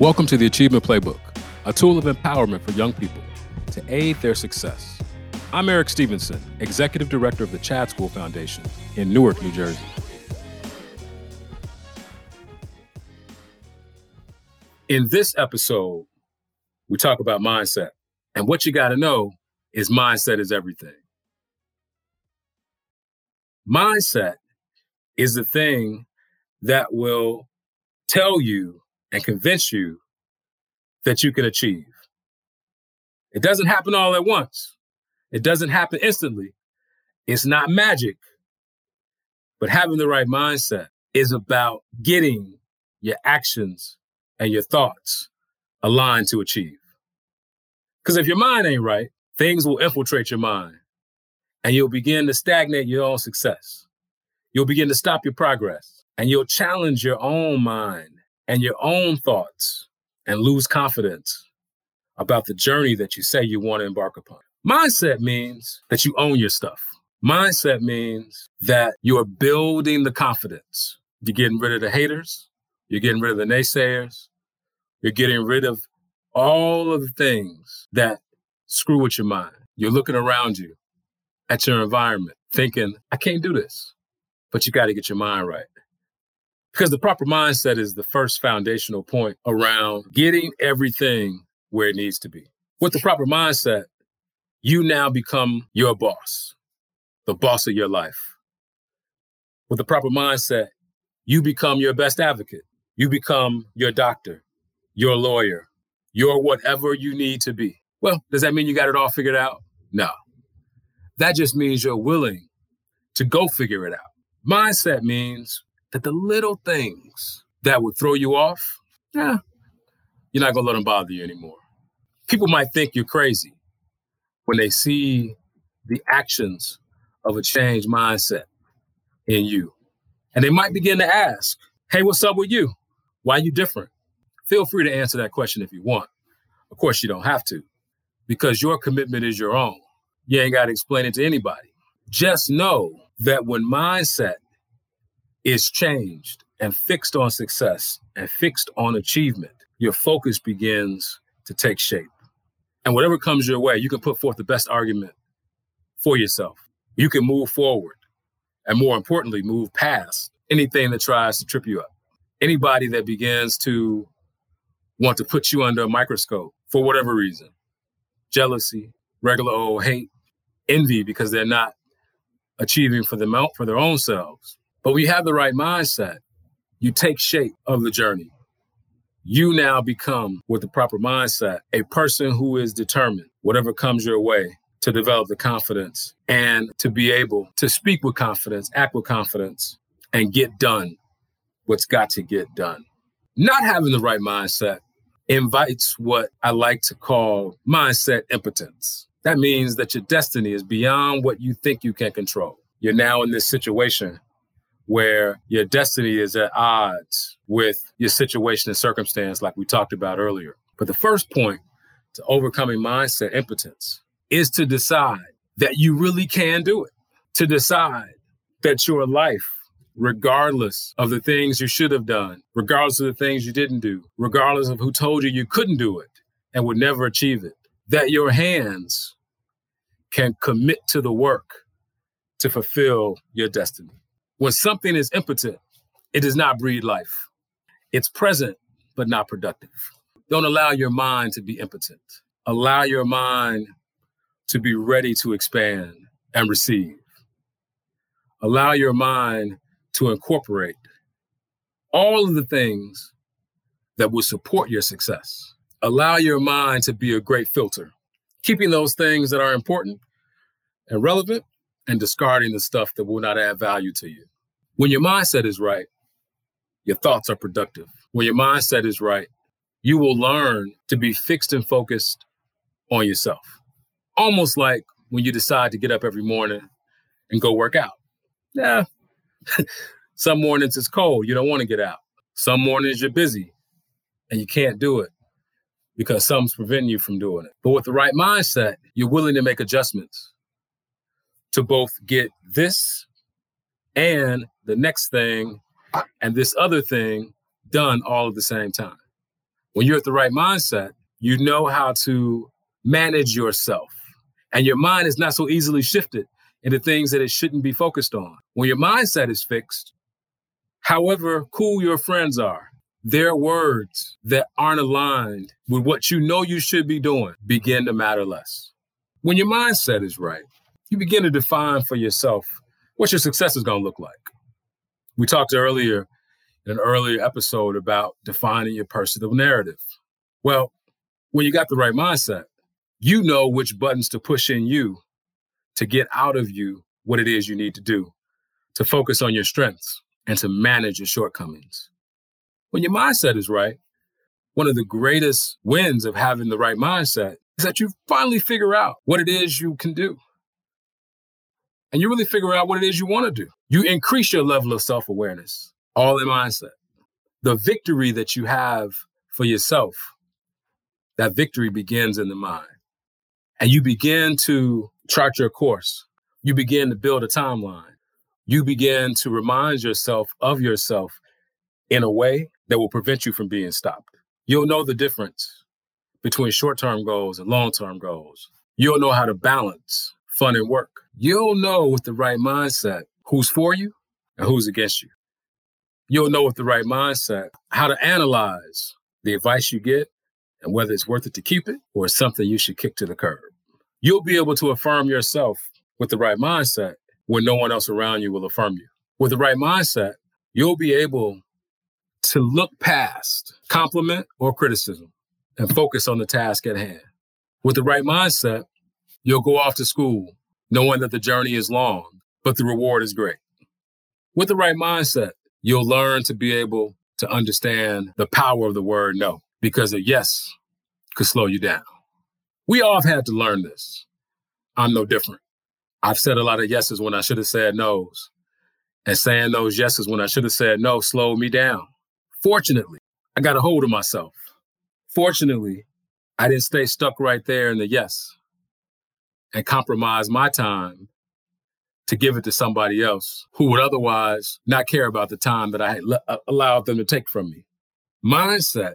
Welcome to the Achievement Playbook, a tool of empowerment for young people to aid their success. I'm Eric Stevenson, Executive Director of the Chad School Foundation in Newark, New Jersey. In this episode, we talk about mindset. And what you got to know is mindset is everything. Mindset is the thing that will tell you and convince you that you can achieve. It doesn't happen all at once. It doesn't happen instantly. It's not magic. But having the right mindset is about getting your actions and your thoughts aligned to achieve. Because if your mind ain't right, things will infiltrate your mind and you'll begin to stagnate your own success. You'll begin to stop your progress and you'll challenge your own mind and your own thoughts and lose confidence about the journey that you say you want to embark upon. Mindset means that you own your stuff. Mindset means that you are building the confidence. You're getting rid of the haters. You're getting rid of the naysayers. You're getting rid of all of the things that screw with your mind. You're looking around you at your environment thinking, I can't do this. But you got to get your mind right. Because the proper mindset is the first foundational point around getting everything where it needs to be. With the proper mindset, you now become your boss, the boss of your life. With the proper mindset, you become your best advocate. You become your doctor, your lawyer, your whatever you need to be. Well, does that mean you got it all figured out? No. That just means you're willing to go figure it out. Mindset means that the little things that would throw you off, yeah, you're not gonna let them bother you anymore. People might think you're crazy when they see the actions of a changed mindset in you. And they might begin to ask, hey, what's up with you? Why are you different? Feel free to answer that question if you want. Of course, you don't have to, because your commitment is your own. You ain't got to explain it to anybody. Just know that when mindset is changed and fixed on success and fixed on achievement, your focus begins to take shape. And whatever comes your way, you can put forth the best argument for yourself. You can move forward and more importantly, move past anything that tries to trip you up. Anybody that begins to want to put you under a microscope for whatever reason jealousy, regular old hate, envy because they're not achieving for, them, for their own selves, but we have the right mindset. You take shape of the journey. You now become, with the proper mindset, a person who is determined, whatever comes your way, to develop the confidence and to be able to speak with confidence, act with confidence, and get done what's got to get done. Not having the right mindset invites what I like to call mindset impotence. That means that your destiny is beyond what you think you can control. You're now in this situation where your destiny is at odds with your situation and circumstance, like we talked about earlier. But the first point to overcoming mindset impotence is to decide that you really can do it, to decide that your life, regardless of the things you should have done, regardless of the things you didn't do, regardless of who told you you couldn't do it and would never achieve it, that your hands can commit to the work to fulfill your destiny. When something is impotent, it does not breed life. It's present, but not productive. Don't allow your mind to be impotent. Allow your mind to be ready to expand and receive. Allow your mind to incorporate all of the things that will support your success. Allow your mind to be a great filter, keeping those things that are important and relevant and discarding the stuff that will not add value to you. When your mindset is right, your thoughts are productive. When your mindset is right, you will learn to be fixed and focused on yourself. Almost like when you decide to get up every morning and go work out. Yeah. Some mornings it's cold, you don't want to get out. Some mornings you're busy and you can't do it because something's preventing you from doing it. But with the right mindset, you're willing to make adjustments to both get this and the next thing and this other thing done all at the same time. When you're at the right mindset, you know how to manage yourself. And your mind is not so easily shifted into things that it shouldn't be focused on. When your mindset is fixed, however cool your friends are, their words that aren't aligned with what you know you should be doing begin to matter less. When your mindset is right, you begin to define for yourself what your success is going to look like. We talked earlier in an earlier episode about defining your personal narrative. Well, when you got the right mindset, you know which buttons to push in you to get out of you what it is you need to do, to focus on your strengths and to manage your shortcomings. When your mindset is right, one of the greatest wins of having the right mindset is that you finally figure out what it is you can do. And you really figure out what it is you want to do. You increase your level of self awareness, all in mindset. The victory that you have for yourself, that victory begins in the mind. And you begin to chart your course. You begin to build a timeline. You begin to remind yourself of yourself in a way that will prevent you from being stopped. You'll know the difference between short term goals and long term goals. You'll know how to balance fun and work. You'll know with the right mindset who's for you and who's against you. You'll know with the right mindset how to analyze the advice you get and whether it's worth it to keep it or something you should kick to the curb. You'll be able to affirm yourself with the right mindset when no one else around you will affirm you. With the right mindset, you'll be able to look past compliment or criticism and focus on the task at hand. With the right mindset, you'll go off to school knowing that the journey is long, but the reward is great. With the right mindset, you'll learn to be able to understand the power of the word no, because a yes could slow you down. We all have had to learn this. I'm no different. I've said a lot of yeses when I should have said no's. And saying those yeses when I should have said no slowed me down. Fortunately, I got a hold of myself. Fortunately, I didn't stay stuck right there in the yes and compromise my time to give it to somebody else who would otherwise not care about the time that I had le- uh, allowed them to take from me. Mindset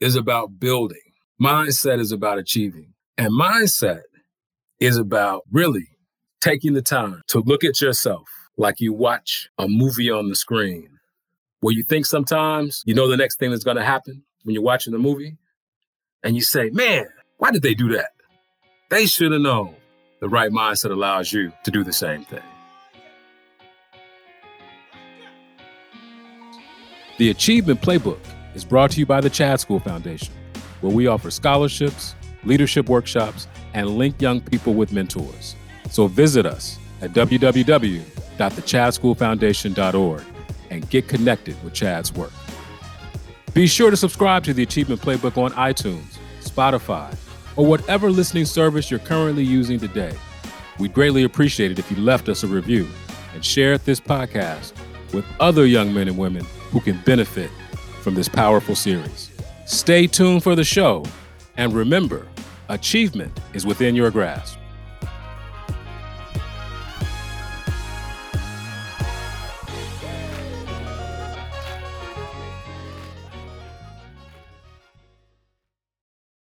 is about building. Mindset is about achieving. And mindset is about really taking the time to look at yourself like you watch a movie on the screen where you think sometimes you know the next thing that's going to happen when you're watching the movie and you say, man, why did they do that? They should have known. The right mindset allows you to do the same thing. The Achievement Playbook is brought to you by the Chad School Foundation, where we offer scholarships, leadership workshops, and link young people with mentors. So visit us at www.thechadschoolfoundation.org and get connected with Chad's work. Be sure to subscribe to the Achievement Playbook on iTunes, Spotify, or whatever listening service you're currently using today. We'd greatly appreciate it if you left us a review and shared this podcast with other young men and women who can benefit from this powerful series. Stay tuned for the show, and remember, achievement is within your grasp.